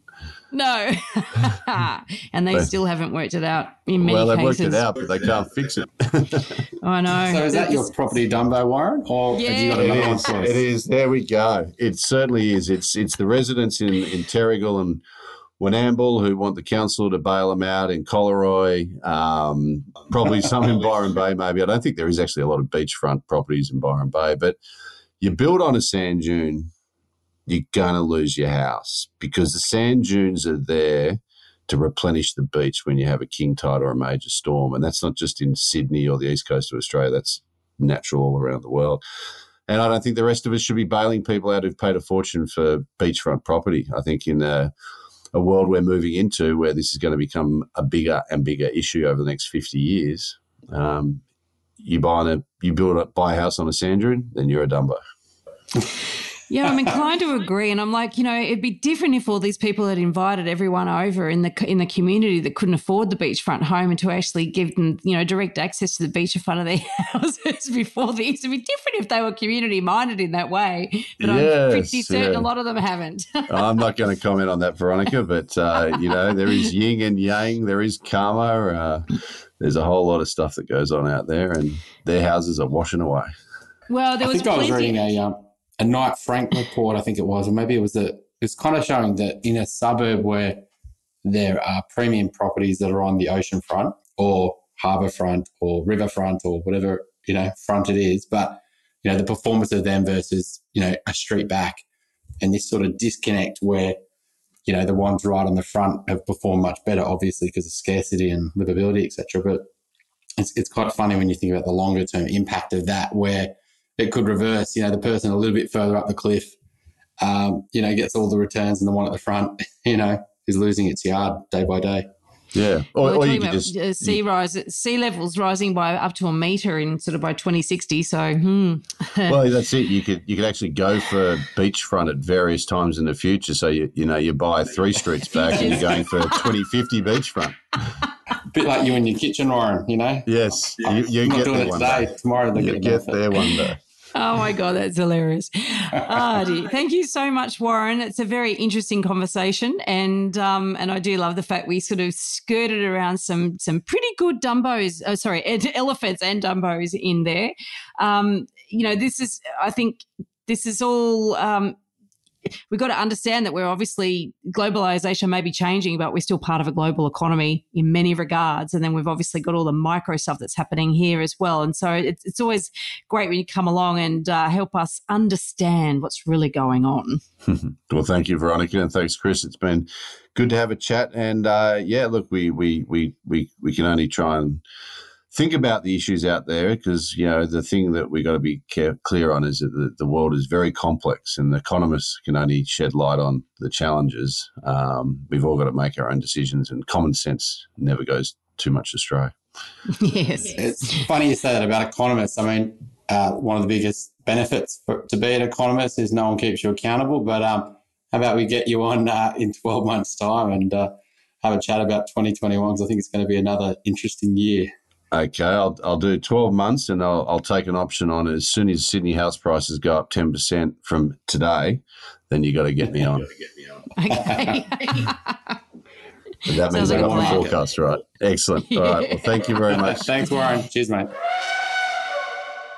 No. and they but, still haven't worked it out in many Well, they've cases. worked it out, but they can't fix it. I know. So is that your property Dumbo, Warren? Or yeah. have you got another it is, It is. There we go. It certainly is. It's it's the residents in, in Terrigal and Wamberal who want the council to bail them out in Collaroy, um, probably some in Byron Bay, maybe. I don't think there is actually a lot of beachfront properties in Byron Bay, but you build on a sand dune, you're going to lose your house because the sand dunes are there to replenish the beach when you have a king tide or a major storm. And that's not just in Sydney or the east coast of Australia, that's natural all around the world. And I don't think the rest of us should be bailing people out who've paid a fortune for beachfront property. I think in a, a world we're moving into where this is going to become a bigger and bigger issue over the next 50 years, um, you buy a you build a buy a house on a sand dune, then you're a dumbo. Yeah, I'm inclined to agree, and I'm like, you know, it'd be different if all these people had invited everyone over in the in the community that couldn't afford the beachfront home, and to actually give them, you know, direct access to the beach in front of their houses before this. It'd be different if they were community minded in that way, but yes, I'm pretty certain yeah. a lot of them haven't. I'm not going to comment on that, Veronica, but uh, you know, there is yin and yang, there is karma. Uh, there's a whole lot of stuff that goes on out there, and their houses are washing away. Well, there was I think I was reading a um, a Knight Frank report, I think it was, or maybe it was a. It's kind of showing that in a suburb where there are premium properties that are on the ocean front or harbour front or river front or whatever you know front it is, but you know the performance of them versus you know a street back, and this sort of disconnect where you know the ones right on the front have performed much better, obviously because of scarcity and livability, etc. But it's it's quite funny when you think about the longer term impact of that, where it could reverse. You know, the person a little bit further up the cliff, um, you know, gets all the returns, and the one at the front, you know, is losing its yard day by day. Yeah, or, or you could just uh, sea rise, sea levels rising by up to a meter in sort of by 2060. So, hmm. well, that's it. You could you could actually go for beachfront at various times in the future. So you you know you buy three streets back and you're going for 2050 beachfront. A bit like you in your kitchen, Warren. You know. Yes, you, you get there one today. Day. Tomorrow they're you get there one day. Oh my God, that's hilarious. Thank you so much, Warren. It's a very interesting conversation. And um, and I do love the fact we sort of skirted around some some pretty good Dumbos, oh, sorry, elephants and Dumbos in there. Um, you know, this is, I think, this is all um, we've got to understand that we're obviously globalization may be changing, but we're still part of a global economy in many regards. And then we've obviously got all the micro stuff that's happening here as well. And so it's, it's always great when you come along and uh, help us understand what's really going on. well, thank you, Veronica, and thanks, Chris. It's been good to have a chat. And uh, yeah, look, we we we we we can only try and think about the issues out there because you know the thing that we've got to be care- clear on is that the, the, world is very complex and the economists can only shed light on the challenges. Um, we've all got to make our own decisions and common sense never goes too much astray. Yes. It's funny you say that about economists. I mean uh, one of the biggest benefits for, to be an economist is no one keeps you accountable but um, how about we get you on uh, in 12 months time and uh, have a chat about 2021 because i think it's going to be another interesting year Okay, I'll, I'll do 12 months and I'll, I'll take an option on it. As soon as Sydney house prices go up 10% from today, then you got to get me on. Okay. But that means I like got my plan. forecast right. Excellent. All right. Well, thank you very much. Thanks, Warren. Cheers, mate.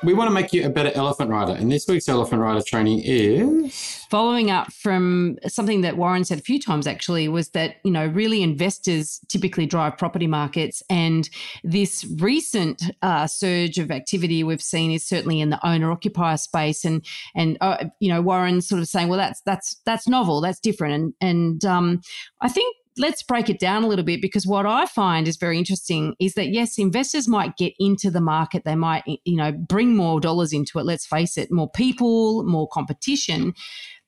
We want to make you a better elephant rider, and this week's elephant rider training is Following up from something that Warren said a few times actually was that, you know, really investors typically drive property markets. And this recent uh, surge of activity we've seen is certainly in the owner occupier space. And, and, uh, you know, Warren's sort of saying, well, that's, that's, that's novel, that's different. And, and um, I think let's break it down a little bit because what I find is very interesting is that yes, investors might get into the market, they might you know bring more dollars into it. Let's face it, more people, more competition.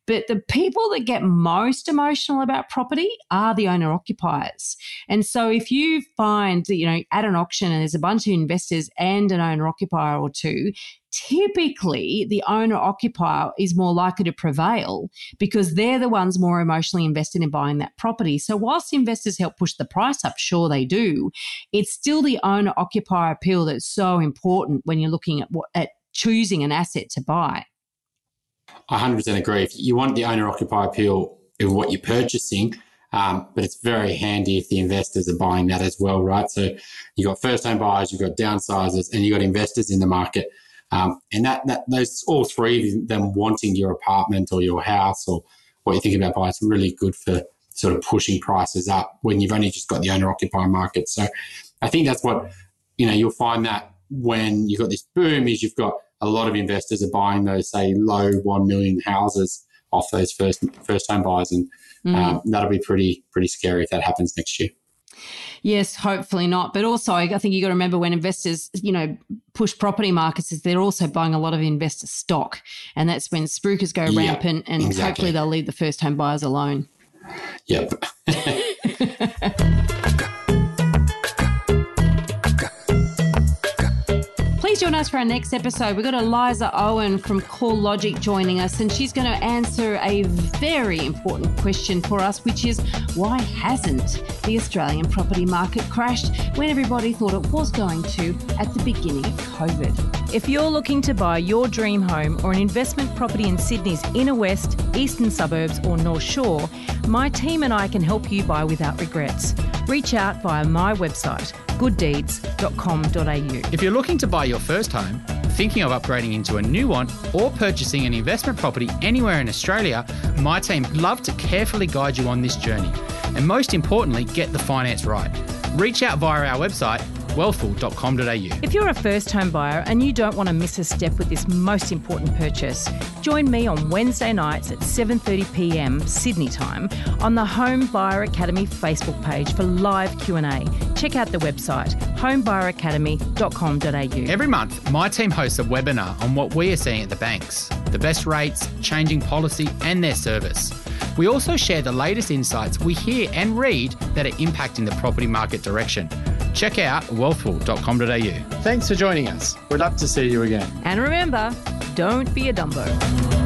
But the people that get most emotional about property are the owner occupiers. And so if you find that, you know, at an auction and there's a bunch of investors and an owner occupier or two, typically the owner occupier is more likely to prevail because they're the ones more emotionally invested in buying that property. So whilst investors help push the price up, sure they do, it's still the owner occupier appeal that's so important when you're looking at what at choosing an asset to buy. I 100% agree. If you want the owner occupier appeal of what you're purchasing, um, but it's very handy if the investors are buying that as well, right? So you've got first home buyers, you've got downsizers, and you've got investors in the market. Um, and that, that those all three of them wanting your apartment or your house or what you think about buying is really good for sort of pushing prices up when you've only just got the owner occupier market. So I think that's what, you know, you'll find that when you've got this boom is you've got a lot of investors are buying those, say, low 1 million houses off those first first home buyers. And Mm. um, that'll be pretty, pretty scary if that happens next year. Yes, hopefully not. But also, I think you got to remember when investors, you know, push property markets, is they're also buying a lot of investor stock, and that's when spruikers go Yeah, rampant, and exactly. hopefully they'll leave the first home buyers alone. Yep. Please join us for our next episode. We've got Eliza Owen from CoreLogic joining us, and she's going to answer a very important question for us, which is why hasn't the Australian property market crashed when everybody thought it was going to at the beginning of COVID? If you're looking to buy your dream home or an investment property in Sydney's inner west, eastern suburbs, or North Shore, my team and I can help you buy without regrets. Reach out via my website, gooddeeds.com.au. If you're looking to buy your first home, thinking of upgrading into a new one, or purchasing an investment property anywhere in Australia, my team love to carefully guide you on this journey. And most importantly, get the finance right. Reach out via our website, wealthful.com.au. If you're a first home buyer and you don't want to miss a step with this most important purchase, join me on Wednesday nights at 7:30 p.m. Sydney time on the Home Buyer Academy Facebook page for live Q&A. Check out the website homebuyeracademy.com.au. Every month, my team hosts a webinar on what we are seeing at the banks, the best rates, changing policy, and their service. We also share the latest insights we hear and read that are impacting the property market direction. Check out wealthful.com.au. Thanks for joining us. We'd love to see you again. And remember, don't be a Dumbo.